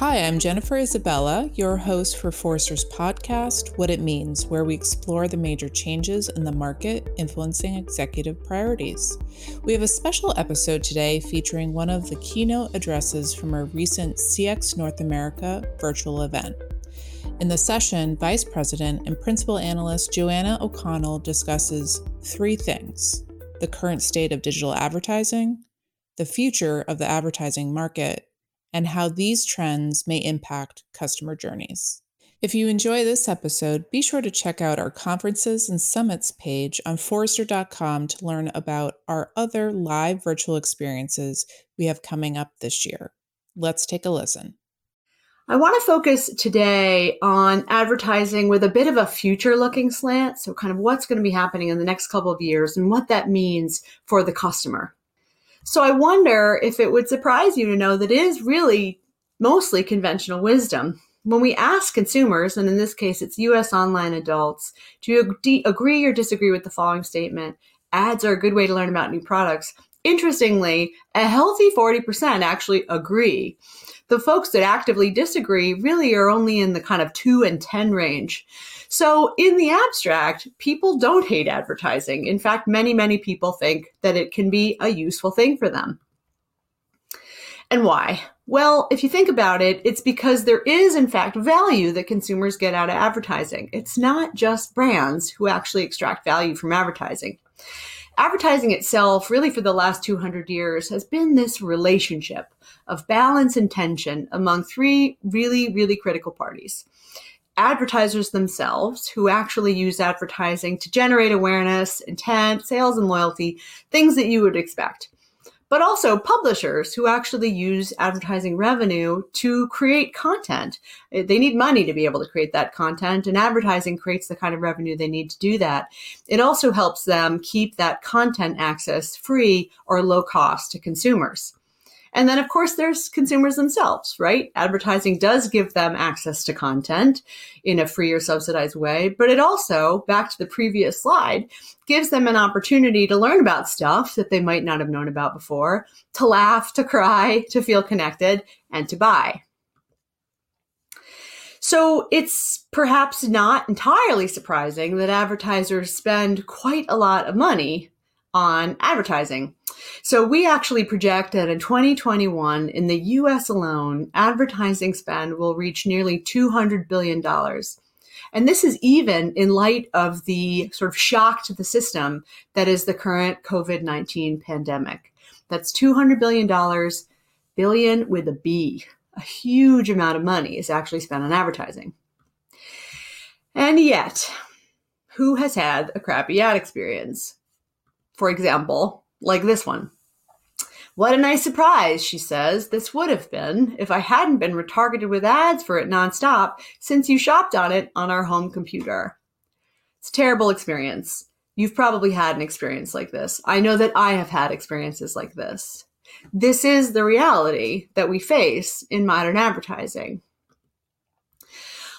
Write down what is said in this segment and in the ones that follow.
Hi, I'm Jennifer Isabella, your host for Forrester's podcast, What It Means, where we explore the major changes in the market influencing executive priorities. We have a special episode today featuring one of the keynote addresses from our recent CX North America virtual event. In the session, Vice President and Principal Analyst Joanna O'Connell discusses three things the current state of digital advertising, the future of the advertising market, and how these trends may impact customer journeys. If you enjoy this episode, be sure to check out our conferences and summits page on Forrester.com to learn about our other live virtual experiences we have coming up this year. Let's take a listen. I want to focus today on advertising with a bit of a future looking slant. So, kind of what's going to be happening in the next couple of years and what that means for the customer. So I wonder if it would surprise you to know that it is really mostly conventional wisdom. When we ask consumers, and in this case it's US online adults, do you agree or disagree with the following statement? Ads are a good way to learn about new products. Interestingly, a healthy 40% actually agree. The folks that actively disagree really are only in the kind of 2 and 10 range. So, in the abstract, people don't hate advertising. In fact, many, many people think that it can be a useful thing for them. And why? Well, if you think about it, it's because there is, in fact, value that consumers get out of advertising. It's not just brands who actually extract value from advertising. Advertising itself, really for the last 200 years, has been this relationship of balance and tension among three really, really critical parties advertisers themselves who actually use advertising to generate awareness, intent, sales, and loyalty, things that you would expect. But also publishers who actually use advertising revenue to create content. They need money to be able to create that content, and advertising creates the kind of revenue they need to do that. It also helps them keep that content access free or low cost to consumers. And then, of course, there's consumers themselves, right? Advertising does give them access to content in a free or subsidized way, but it also, back to the previous slide, gives them an opportunity to learn about stuff that they might not have known about before, to laugh, to cry, to feel connected, and to buy. So it's perhaps not entirely surprising that advertisers spend quite a lot of money on advertising. So we actually project that in 2021, in the US alone, advertising spend will reach nearly $200 billion. And this is even in light of the sort of shock to the system that is the current COVID 19 pandemic. That's $200 billion, billion with a B. A huge amount of money is actually spent on advertising. And yet, who has had a crappy ad experience? For example, like this one. What a nice surprise, she says. This would have been if I hadn't been retargeted with ads for it nonstop since you shopped on it on our home computer. It's a terrible experience. You've probably had an experience like this. I know that I have had experiences like this. This is the reality that we face in modern advertising.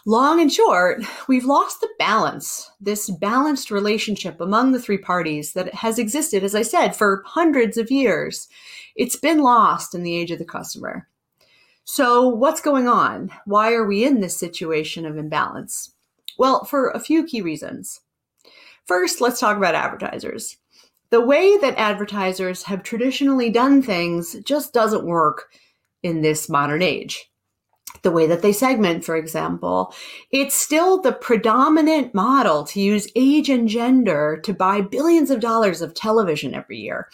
Long and short, we've lost the balance, this balanced relationship among the three parties that has existed, as I said, for hundreds of years. It's been lost in the age of the customer. So, what's going on? Why are we in this situation of imbalance? Well, for a few key reasons. First, let's talk about advertisers. The way that advertisers have traditionally done things just doesn't work in this modern age the way that they segment, for example, it's still the predominant model to use age and gender to buy billions of dollars of television every year.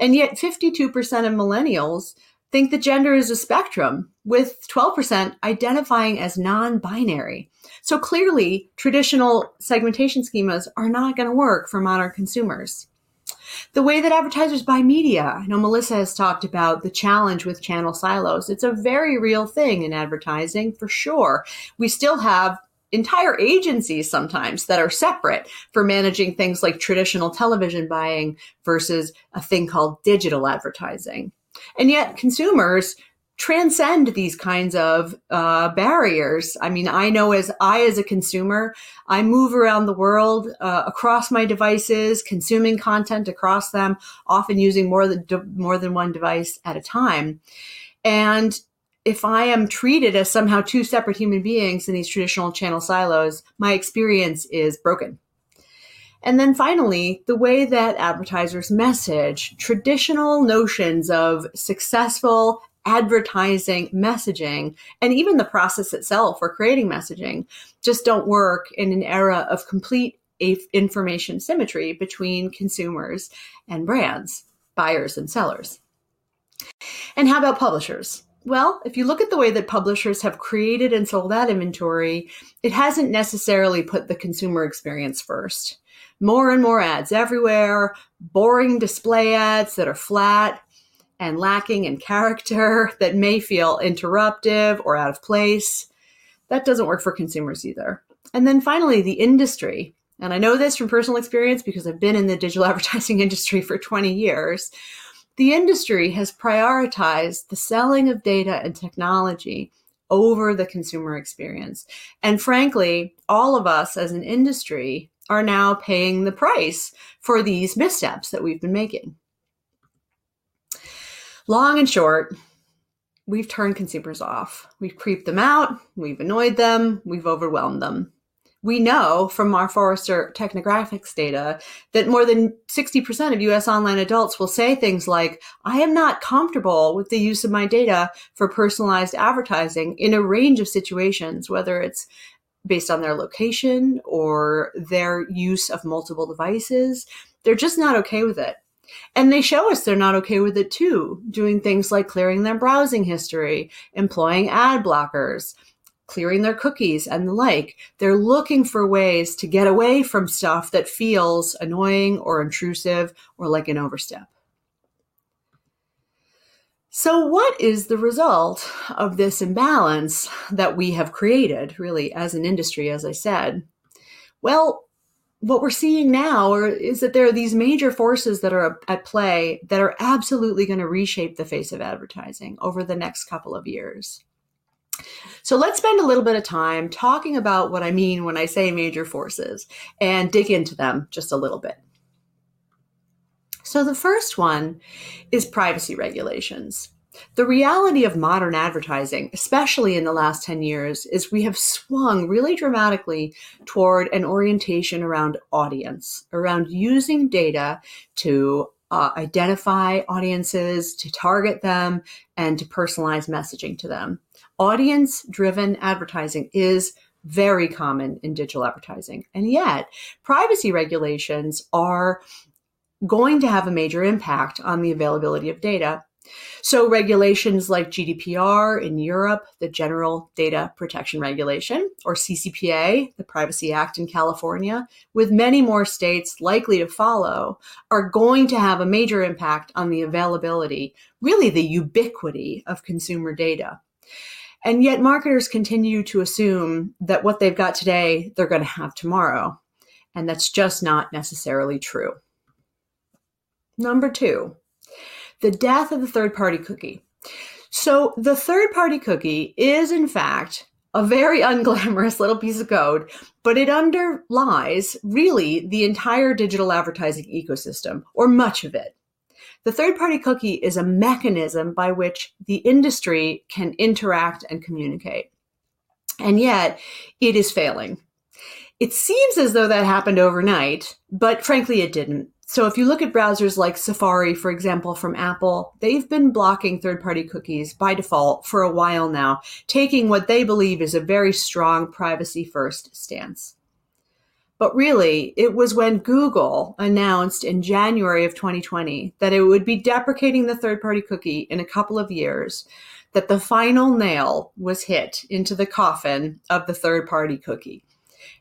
And yet 52% of millennials think that gender is a spectrum, with 12% identifying as non binary. So clearly, traditional segmentation schemas are not going to work for modern consumers. The way that advertisers buy media. I know Melissa has talked about the challenge with channel silos. It's a very real thing in advertising for sure. We still have entire agencies sometimes that are separate for managing things like traditional television buying versus a thing called digital advertising. And yet consumers transcend these kinds of uh, barriers. I mean, I know as I, as a consumer, I move around the world uh, across my devices, consuming content across them, often using more than more than one device at a time, and if I am treated as somehow two separate human beings in these traditional channel silos, my experience is broken. And then finally, the way that advertisers message traditional notions of successful advertising messaging and even the process itself for creating messaging just don't work in an era of complete information symmetry between consumers and brands, buyers and sellers. And how about publishers? Well, if you look at the way that publishers have created and sold that inventory, it hasn't necessarily put the consumer experience first. More and more ads everywhere, boring display ads that are flat and lacking in character that may feel interruptive or out of place. That doesn't work for consumers either. And then finally, the industry. And I know this from personal experience because I've been in the digital advertising industry for 20 years. The industry has prioritized the selling of data and technology over the consumer experience. And frankly, all of us as an industry are now paying the price for these missteps that we've been making. Long and short, we've turned consumers off. We've creeped them out, we've annoyed them, we've overwhelmed them. We know from our Forrester technographics data that more than 60% of US online adults will say things like, I am not comfortable with the use of my data for personalized advertising in a range of situations, whether it's based on their location or their use of multiple devices. They're just not okay with it. And they show us they're not okay with it too, doing things like clearing their browsing history, employing ad blockers, clearing their cookies and the like. They're looking for ways to get away from stuff that feels annoying or intrusive or like an overstep. So, what is the result of this imbalance that we have created, really, as an industry, as I said? Well, what we're seeing now is that there are these major forces that are at play that are absolutely going to reshape the face of advertising over the next couple of years. So let's spend a little bit of time talking about what I mean when I say major forces and dig into them just a little bit. So the first one is privacy regulations. The reality of modern advertising, especially in the last 10 years, is we have swung really dramatically toward an orientation around audience, around using data to uh, identify audiences, to target them, and to personalize messaging to them audience driven advertising is very common in digital advertising. And yet, privacy regulations are going to have a major impact on the availability of data. So, regulations like GDPR in Europe, the General Data Protection Regulation, or CCPA, the Privacy Act in California, with many more states likely to follow, are going to have a major impact on the availability, really the ubiquity of consumer data. And yet, marketers continue to assume that what they've got today, they're going to have tomorrow. And that's just not necessarily true. Number two, the death of the third party cookie. So, the third party cookie is, in fact, a very unglamorous little piece of code, but it underlies really the entire digital advertising ecosystem, or much of it. The third party cookie is a mechanism by which the industry can interact and communicate. And yet, it is failing. It seems as though that happened overnight, but frankly, it didn't. So if you look at browsers like Safari, for example, from Apple, they've been blocking third party cookies by default for a while now, taking what they believe is a very strong privacy first stance. But really, it was when Google announced in January of 2020 that it would be deprecating the third party cookie in a couple of years that the final nail was hit into the coffin of the third party cookie.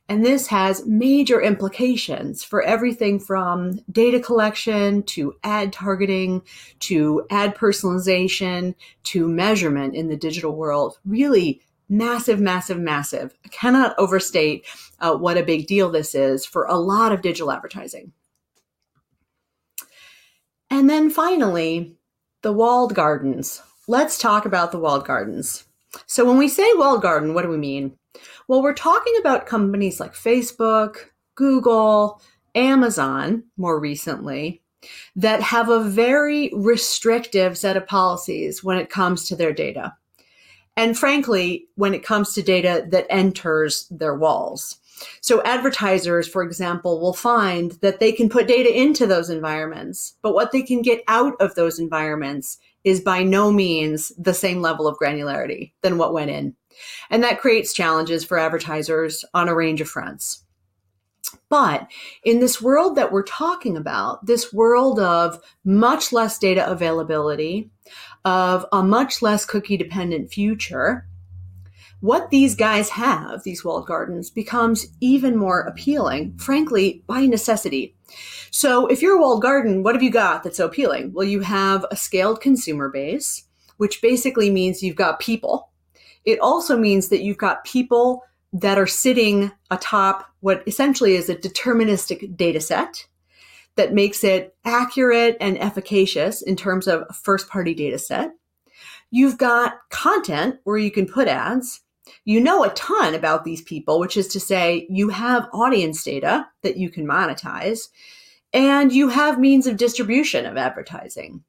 And this has major implications for everything from data collection to ad targeting to ad personalization to measurement in the digital world. Really massive, massive, massive. I cannot overstate uh, what a big deal this is for a lot of digital advertising. And then finally, the walled gardens. Let's talk about the walled gardens. So, when we say walled garden, what do we mean? Well, we're talking about companies like Facebook, Google, Amazon, more recently, that have a very restrictive set of policies when it comes to their data. and frankly, when it comes to data that enters their walls. So advertisers, for example, will find that they can put data into those environments, but what they can get out of those environments is by no means the same level of granularity than what went in. And that creates challenges for advertisers on a range of fronts. But in this world that we're talking about, this world of much less data availability, of a much less cookie dependent future, what these guys have, these walled gardens, becomes even more appealing, frankly, by necessity. So if you're a walled garden, what have you got that's so appealing? Well, you have a scaled consumer base, which basically means you've got people. It also means that you've got people that are sitting atop what essentially is a deterministic data set that makes it accurate and efficacious in terms of a first party data set. You've got content where you can put ads. You know a ton about these people, which is to say, you have audience data that you can monetize, and you have means of distribution of advertising,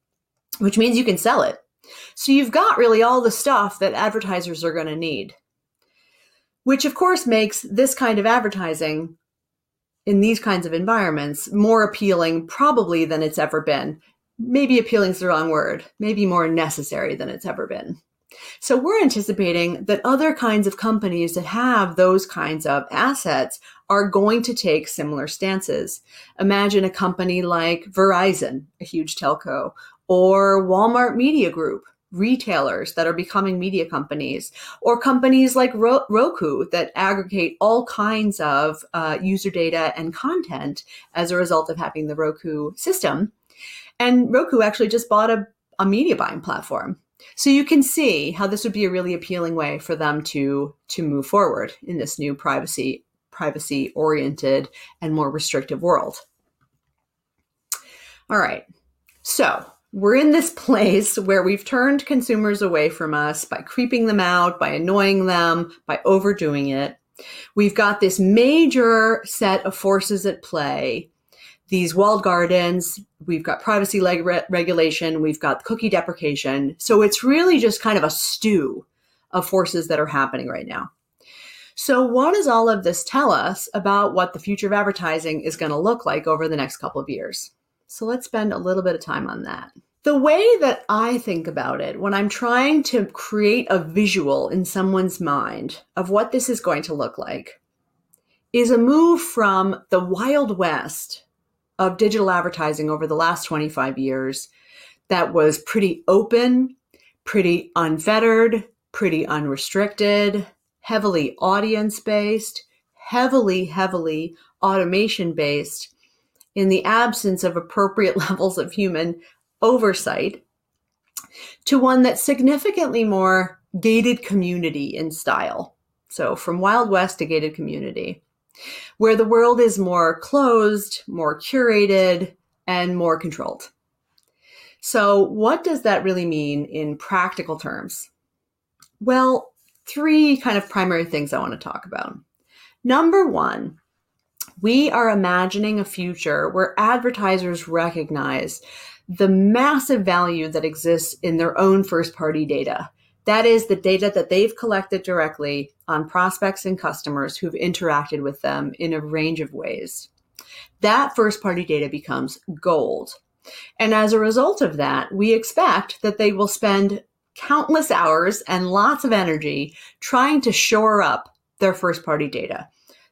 which means you can sell it. So you've got really all the stuff that advertisers are going to need which of course makes this kind of advertising in these kinds of environments more appealing probably than it's ever been. Maybe appealing is the wrong word, maybe more necessary than it's ever been. So we're anticipating that other kinds of companies that have those kinds of assets are going to take similar stances. Imagine a company like Verizon, a huge telco, or Walmart Media Group, retailers that are becoming media companies or companies like Roku that aggregate all kinds of uh, user data and content as a result of having the Roku system. And Roku actually just bought a, a media buying platform. So you can see how this would be a really appealing way for them to to move forward in this new privacy privacy oriented and more restrictive world. All right. So, we're in this place where we've turned consumers away from us by creeping them out, by annoying them, by overdoing it. We've got this major set of forces at play. These walled gardens, we've got privacy leg- re- regulation, we've got cookie deprecation. So it's really just kind of a stew of forces that are happening right now. So, what does all of this tell us about what the future of advertising is going to look like over the next couple of years? So let's spend a little bit of time on that. The way that I think about it when I'm trying to create a visual in someone's mind of what this is going to look like is a move from the Wild West of digital advertising over the last 25 years that was pretty open, pretty unfettered, pretty unrestricted, heavily audience based, heavily, heavily automation based in the absence of appropriate levels of human oversight to one that's significantly more gated community in style. So, from Wild West to gated community, where the world is more closed, more curated, and more controlled. So, what does that really mean in practical terms? Well, three kind of primary things I want to talk about. Number one, we are imagining a future where advertisers recognize the massive value that exists in their own first party data. That is the data that they've collected directly on prospects and customers who've interacted with them in a range of ways. That first party data becomes gold. And as a result of that, we expect that they will spend countless hours and lots of energy trying to shore up their first party data.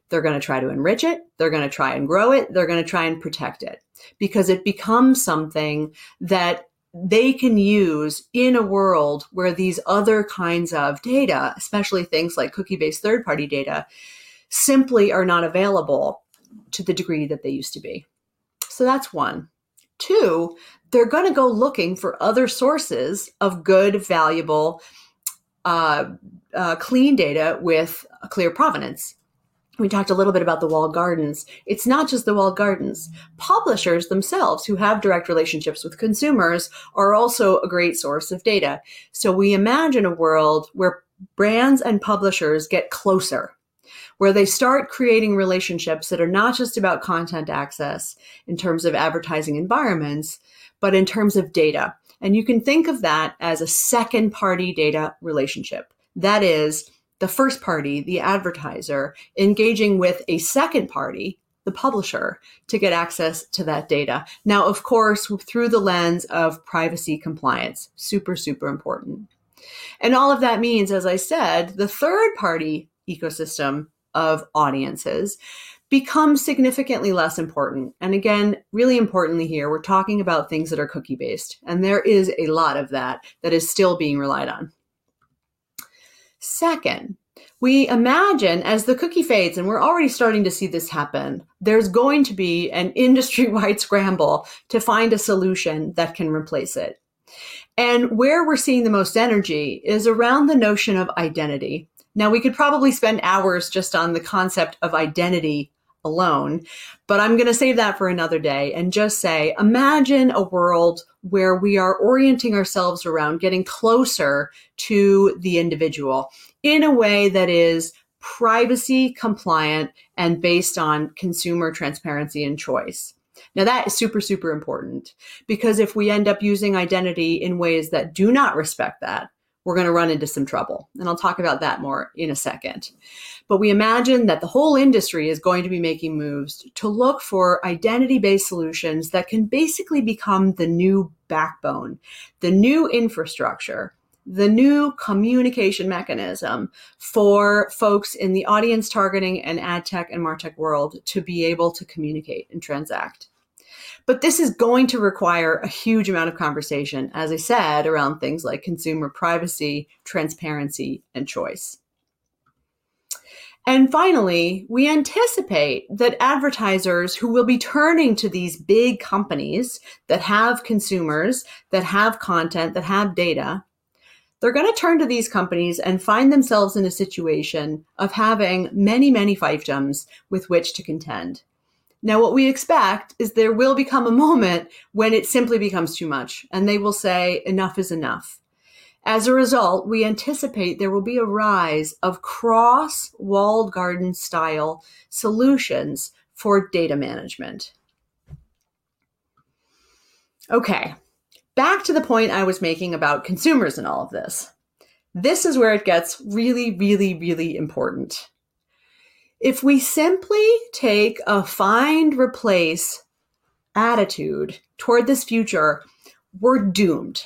They're going to try to enrich it. They're going to try and grow it. They're going to try and protect it because it becomes something that they can use in a world where these other kinds of data, especially things like cookie based third party data, simply are not available to the degree that they used to be. So that's one. Two, they're going to go looking for other sources of good, valuable, uh, uh, clean data with clear provenance we talked a little bit about the walled gardens. It's not just the walled gardens. Publishers themselves, who have direct relationships with consumers, are also a great source of data. So we imagine a world where brands and publishers get closer, where they start creating relationships that are not just about content access in terms of advertising environments, but in terms of data. And you can think of that as a second party data relationship That is, the first party, the advertiser, engaging with a second party, the publisher, to get access to that data. Now, of course, through the lens of privacy compliance, super, super important. And all of that means, as I said, the third party ecosystem of audiences becomes significantly less important. And again, really importantly here, we're talking about things that are cookie based. And there is a lot of that that is still being relied on. Second, we imagine as the cookie fades, and we're already starting to see this happen, there's going to be an industry wide scramble to find a solution that can replace it. And where we're seeing the most energy is around the notion of identity. Now, we could probably spend hours just on the concept of identity alone, but I'm going to save that for another day and just say imagine a world where we are orienting ourselves around getting closer to the individual in a way that is privacy compliant and based on consumer transparency and choice. Now, that is super, super important because if we end up using identity in ways that do not respect that, we're going to run into some trouble. And I'll talk about that more in a second. But we imagine that the whole industry is going to be making moves to look for identity based solutions that can basically become the new backbone, the new infrastructure, the new communication mechanism for folks in the audience targeting and ad tech and martech world to be able to communicate and transact. But this is going to require a huge amount of conversation, as I said, around things like consumer privacy, transparency, and choice. And finally, we anticipate that advertisers who will be turning to these big companies that have consumers, that have content, that have data, they're going to turn to these companies and find themselves in a situation of having many, many fiefdoms with which to contend. Now, what we expect is there will become a moment when it simply becomes too much, and they will say, enough is enough. As a result, we anticipate there will be a rise of cross walled garden style solutions for data management. Okay, back to the point I was making about consumers and all of this. This is where it gets really, really, really important. If we simply take a find replace attitude toward this future, we're doomed.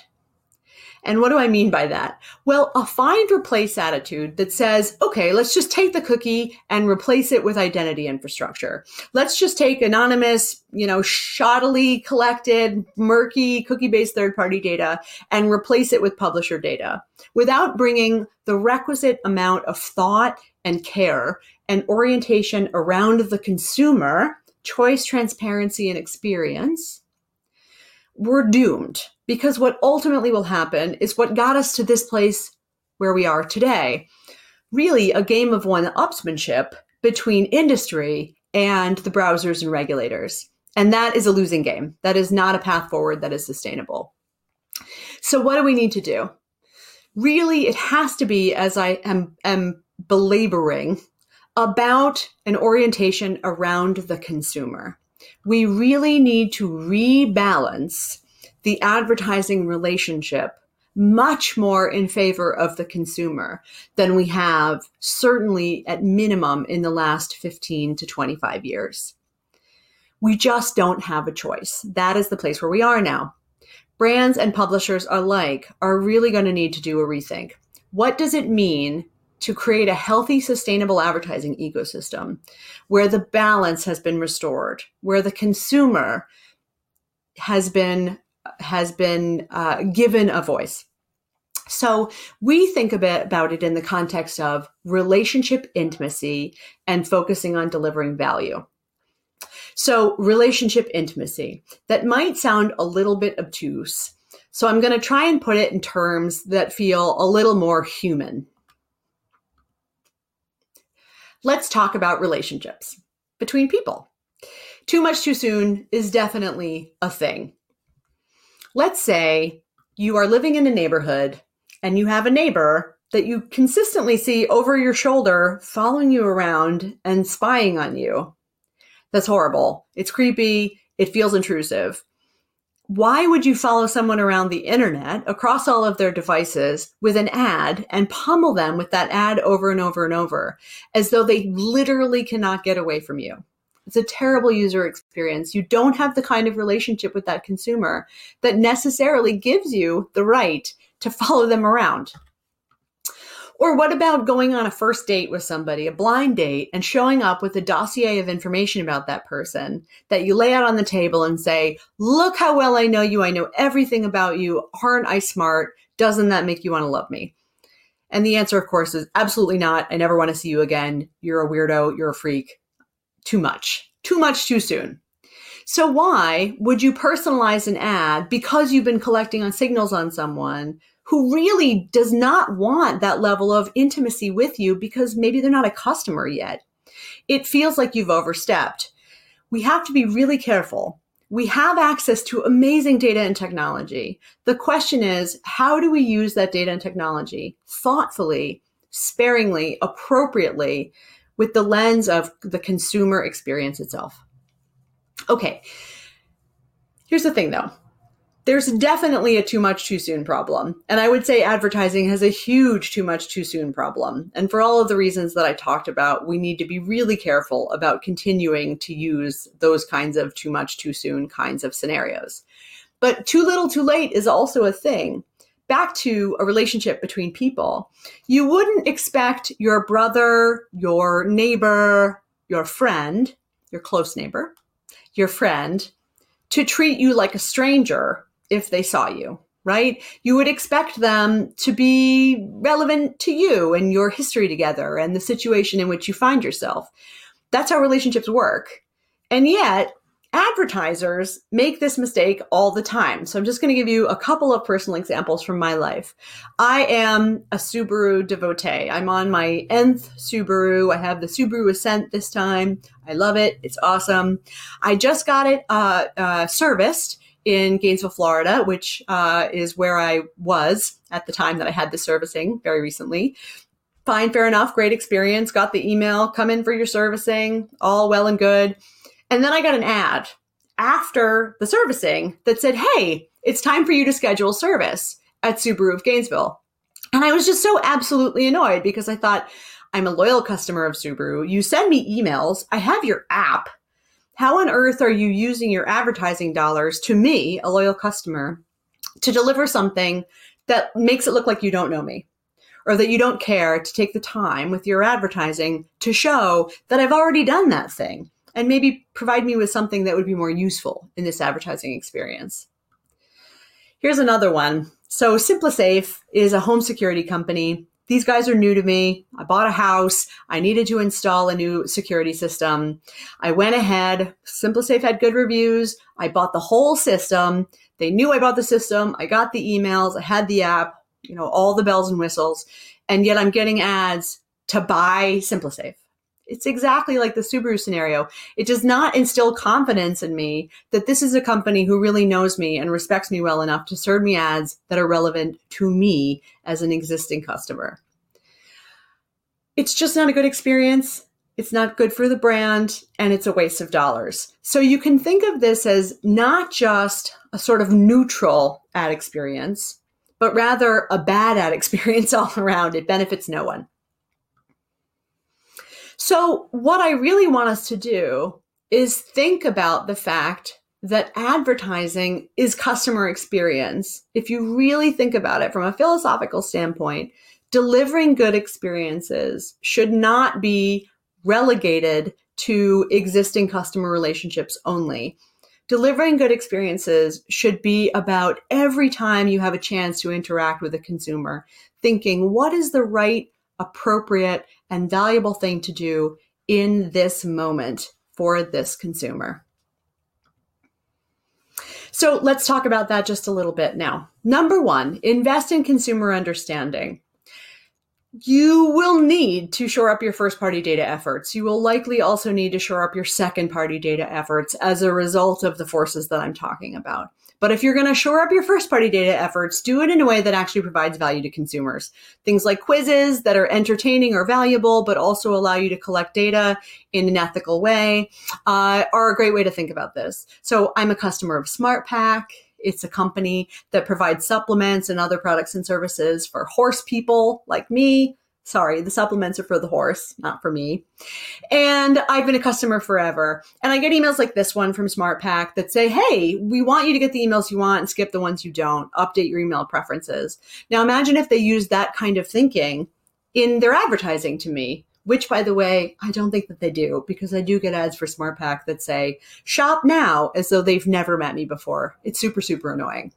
And what do I mean by that? Well, a find replace attitude that says, okay, let's just take the cookie and replace it with identity infrastructure. Let's just take anonymous, you know, shoddily collected, murky cookie based third party data and replace it with publisher data without bringing the requisite amount of thought and care and orientation around the consumer, choice, transparency, and experience, we're doomed because what ultimately will happen is what got us to this place where we are today. Really, a game of one upsmanship between industry and the browsers and regulators. And that is a losing game. That is not a path forward that is sustainable. So, what do we need to do? Really, it has to be, as I am, am belaboring about an orientation around the consumer. We really need to rebalance the advertising relationship much more in favor of the consumer than we have certainly at minimum in the last 15 to 25 years. We just don't have a choice. That is the place where we are now. Brands and publishers alike are really going to need to do a rethink. What does it mean to create a healthy, sustainable advertising ecosystem where the balance has been restored, where the consumer has been has been uh, given a voice. So we think a bit about it in the context of relationship intimacy and focusing on delivering value. So relationship intimacy that might sound a little bit obtuse. So I'm going to try and put it in terms that feel a little more human. Let's talk about relationships between people. Too much too soon is definitely a thing. Let's say you are living in a neighborhood and you have a neighbor that you consistently see over your shoulder following you around and spying on you. That's horrible. It's creepy. It feels intrusive. Why would you follow someone around the internet across all of their devices with an ad and pummel them with that ad over and over and over as though they literally cannot get away from you? It's a terrible user experience. You don't have the kind of relationship with that consumer that necessarily gives you the right to follow them around. Or what about going on a first date with somebody, a blind date, and showing up with a dossier of information about that person that you lay out on the table and say, Look how well I know you. I know everything about you. Aren't I smart? Doesn't that make you want to love me? And the answer, of course, is absolutely not. I never want to see you again. You're a weirdo. You're a freak. Too much. Too much too soon. So, why would you personalize an ad because you've been collecting on signals on someone who really does not want that level of intimacy with you because maybe they're not a customer yet. It feels like you've overstepped. We have to be really careful. We have access to amazing data and technology. The question is, how do we use that data and technology thoughtfully, sparingly, appropriately with the lens of the consumer experience itself? Okay. Here's the thing though there's definitely a too much too soon problem. And I would say advertising has a huge too much too soon problem. And for all of the reasons that I talked about, we need to be really careful about continuing to use those kinds of too much too soon kinds of scenarios. But too little too late is also a thing. Back to a relationship between people, you wouldn't expect your brother, your neighbor, your friend, your close neighbor, your friend to treat you like a stranger if they saw you, right? You would expect them to be relevant to you and your history together and the situation in which you find yourself. That's how relationships work. And yet, advertisers make this mistake all the time. So I'm just going to give you a couple of personal examples from my life. I am a Subaru devotee. I'm on my nth Subaru. I have the Subaru Ascent this time. I love it. It's awesome. I just got it uh, uh, serviced in Gainesville, Florida, which uh, is where I was at the time that I had the servicing very recently. Fine, fair enough, great experience. Got the email, come in for your servicing, all well and good. And then I got an ad after the servicing that said, hey, it's time for you to schedule service at Subaru of Gainesville. And I was just so absolutely annoyed because I thought, I'm a loyal customer of Subaru. You send me emails. I have your app how on earth are you using your advertising dollars to me, a loyal customer, to deliver something that makes it look like you don't know me? Or that you don't care to take the time with your advertising to show that I've already done that thing and maybe provide me with something that would be more useful in this advertising experience. Here's another one. So, SimpliSafe is a home security company these guys are new to me. I bought a house. I needed to install a new security system. I went ahead. SimpliSafe had good reviews. I bought the whole system. They knew I bought the system. I got the emails. I had the app, you know, all the bells and whistles. And yet I'm getting ads to buy SimpliSafe. It's exactly like the Subaru scenario. It does not instill confidence in me that this is a company who really knows me and respects me well enough to serve me ads that are relevant to me as an existing customer. It's just not a good experience. It's not good for the brand and it's a waste of dollars. So you can think of this as not just a sort of neutral ad experience, but rather a bad ad experience all around. It benefits no one. So, what I really want us to do is think about the fact that advertising is customer experience. If you really think about it from a philosophical standpoint, delivering good experiences should not be relegated to existing customer relationships only. Delivering good experiences should be about every time you have a chance to interact with a consumer, thinking, what is the right appropriate, and valuable thing to do in this moment for this consumer. So let's talk about that just a little bit now. Number one, invest in consumer understanding. You will need to shore up your first party data efforts. You will likely also need to shore up your second party data efforts as a result of the forces that I'm talking about. But if you're going to shore up your first party data efforts, do it in a way that actually provides value to consumers. Things like quizzes that are entertaining or valuable, but also allow you to collect data in an ethical way uh, are a great way to think about this. So I'm a customer of SmartPak. It's a company that provides supplements and other products and services for horse people like me. Sorry, the supplements are for the horse, not for me. And I've been a customer forever. And I get emails like this one from SmartPak that say, hey, we want you to get the emails you want and skip the ones you don't. Update your email preferences. Now imagine if they use that kind of thinking in their advertising to me which by the way, I don't think that they do because I do get ads for SmartPak that say shop now as though they've never met me before. It's super, super annoying.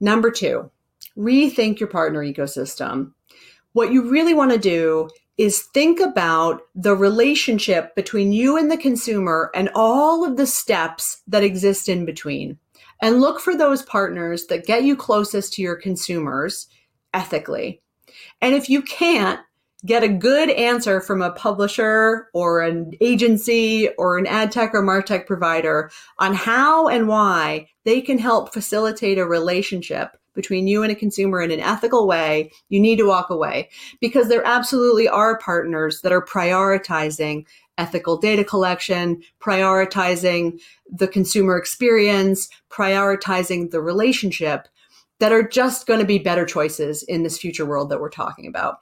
Number two, rethink your partner ecosystem. What you really want to do is think about the relationship between you and the consumer and all of the steps that exist in between. And look for those partners that get you closest to your consumers ethically. And if you can't, get a good answer from a publisher or an agency or an ad tech or martech provider on how and why they can help facilitate a relationship between you and a consumer in an ethical way, you need to walk away. Because there absolutely are partners that are prioritizing ethical data collection, prioritizing the consumer experience, prioritizing the relationship that are just going to be better choices in this future world that we're talking about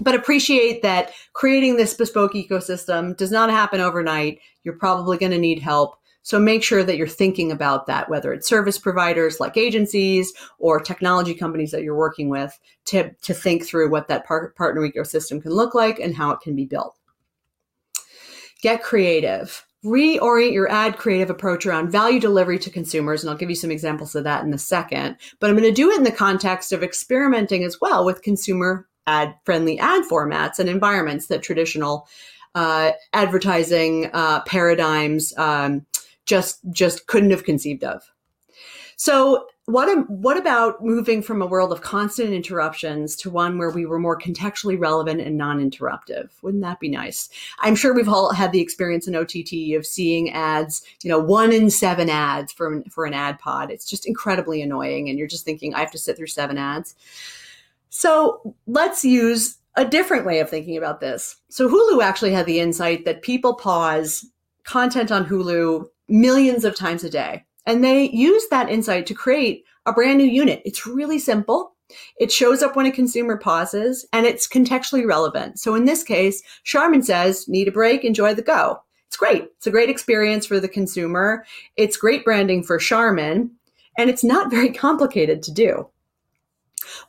but appreciate that creating this bespoke ecosystem does not happen overnight. You're probably going to need help. So make sure that you're thinking about that, whether it's service providers like agencies or technology companies that you're working with to, to think through what that par- partner ecosystem can look like and how it can be built. Get creative. Reorient your ad creative approach around value delivery to consumers. And I'll give you some examples of that in a second. But I'm going to do it in the context of experimenting as well with consumer ad friendly ad formats and environments that traditional uh, advertising uh, paradigms um, just just couldn't have conceived of. So what what about moving from a world of constant interruptions to one where we were more contextually relevant and non-interruptive? Wouldn't that be nice? I'm sure we've all had the experience in OTT of seeing ads, you know, one in seven ads for for an ad pod. It's just incredibly annoying, and you're just thinking, I have to sit through seven ads. So let's use a different way of thinking about this. So Hulu actually had the insight that people pause content on Hulu millions of times a day. And they use that insight to create a brand new unit. It's really simple. It shows up when a consumer pauses and it's contextually relevant. So in this case, Charmin says, need a break, enjoy the go. It's great. It's a great experience for the consumer. It's great branding for Charmin and it's not very complicated to do.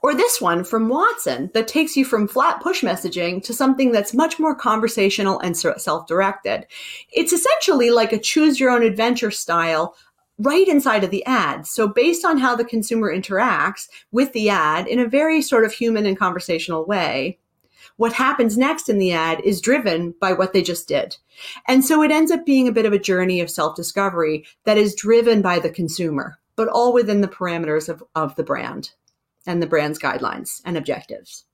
Or this one from Watson that takes you from flat push messaging to something that's much more conversational and self directed. It's essentially like a choose your own adventure style right inside of the ad. So based on how the consumer interacts with the ad in a very sort of human and conversational way, what happens next in the ad is driven by what they just did. And so it ends up being a bit of a journey of self discovery that is driven by the consumer, but all within the parameters of, of the brand and the brand's guidelines and objectives.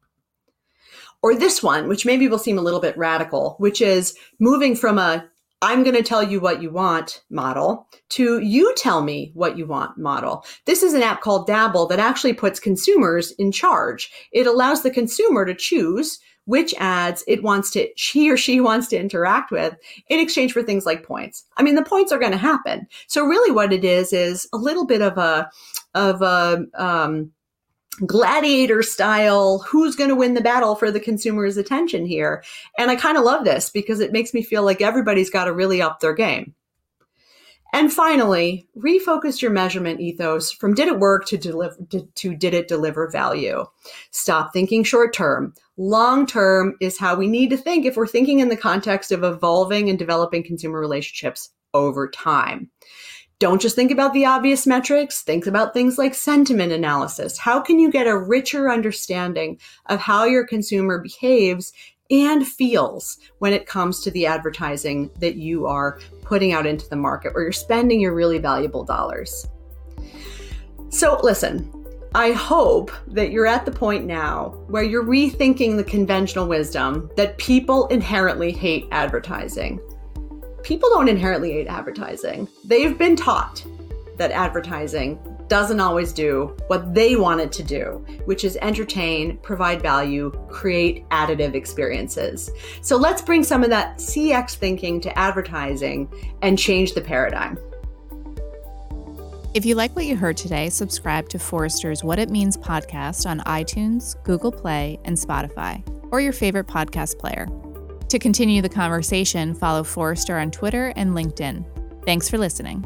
Or this one, which maybe will seem a little bit radical, which is moving from a I'm going to tell you what you want model to you tell me what you want model. This is an app called Dabble that actually puts consumers in charge. It allows the consumer to choose which ads it wants to, she or she wants to interact with in exchange for things like points. I mean, the points are going to happen. So really what it is, is a little bit of a, of a, um, gladiator style who's going to win the battle for the consumer's attention here. And i kind of love this because it makes me feel like everybody's got to really up their game. And finally refocus your measurement ethos from did it work to deliver to, to did it deliver value. Stop thinking short term. Long term is how we need to think if we're thinking in the context of evolving and developing consumer relationships over time don't just think about the obvious metrics, think about things like sentiment analysis. How can you get a richer understanding of how your consumer behaves and feels when it comes to the advertising that you are putting out into the market where you're spending your really valuable dollars? So, listen, I hope that you're at the point now where you're rethinking the conventional wisdom that people inherently hate advertising people don't inherently hate advertising. They've been taught that advertising doesn't always do what they want it to do, which is entertain, provide value, create additive experiences. So let's bring some of that CX thinking to advertising and change the paradigm. If you like what you heard today, subscribe to Forrester's What It Means podcast on iTunes, Google Play, and Spotify, or your favorite podcast player. To continue the conversation, follow Forrester on Twitter and LinkedIn. Thanks for listening.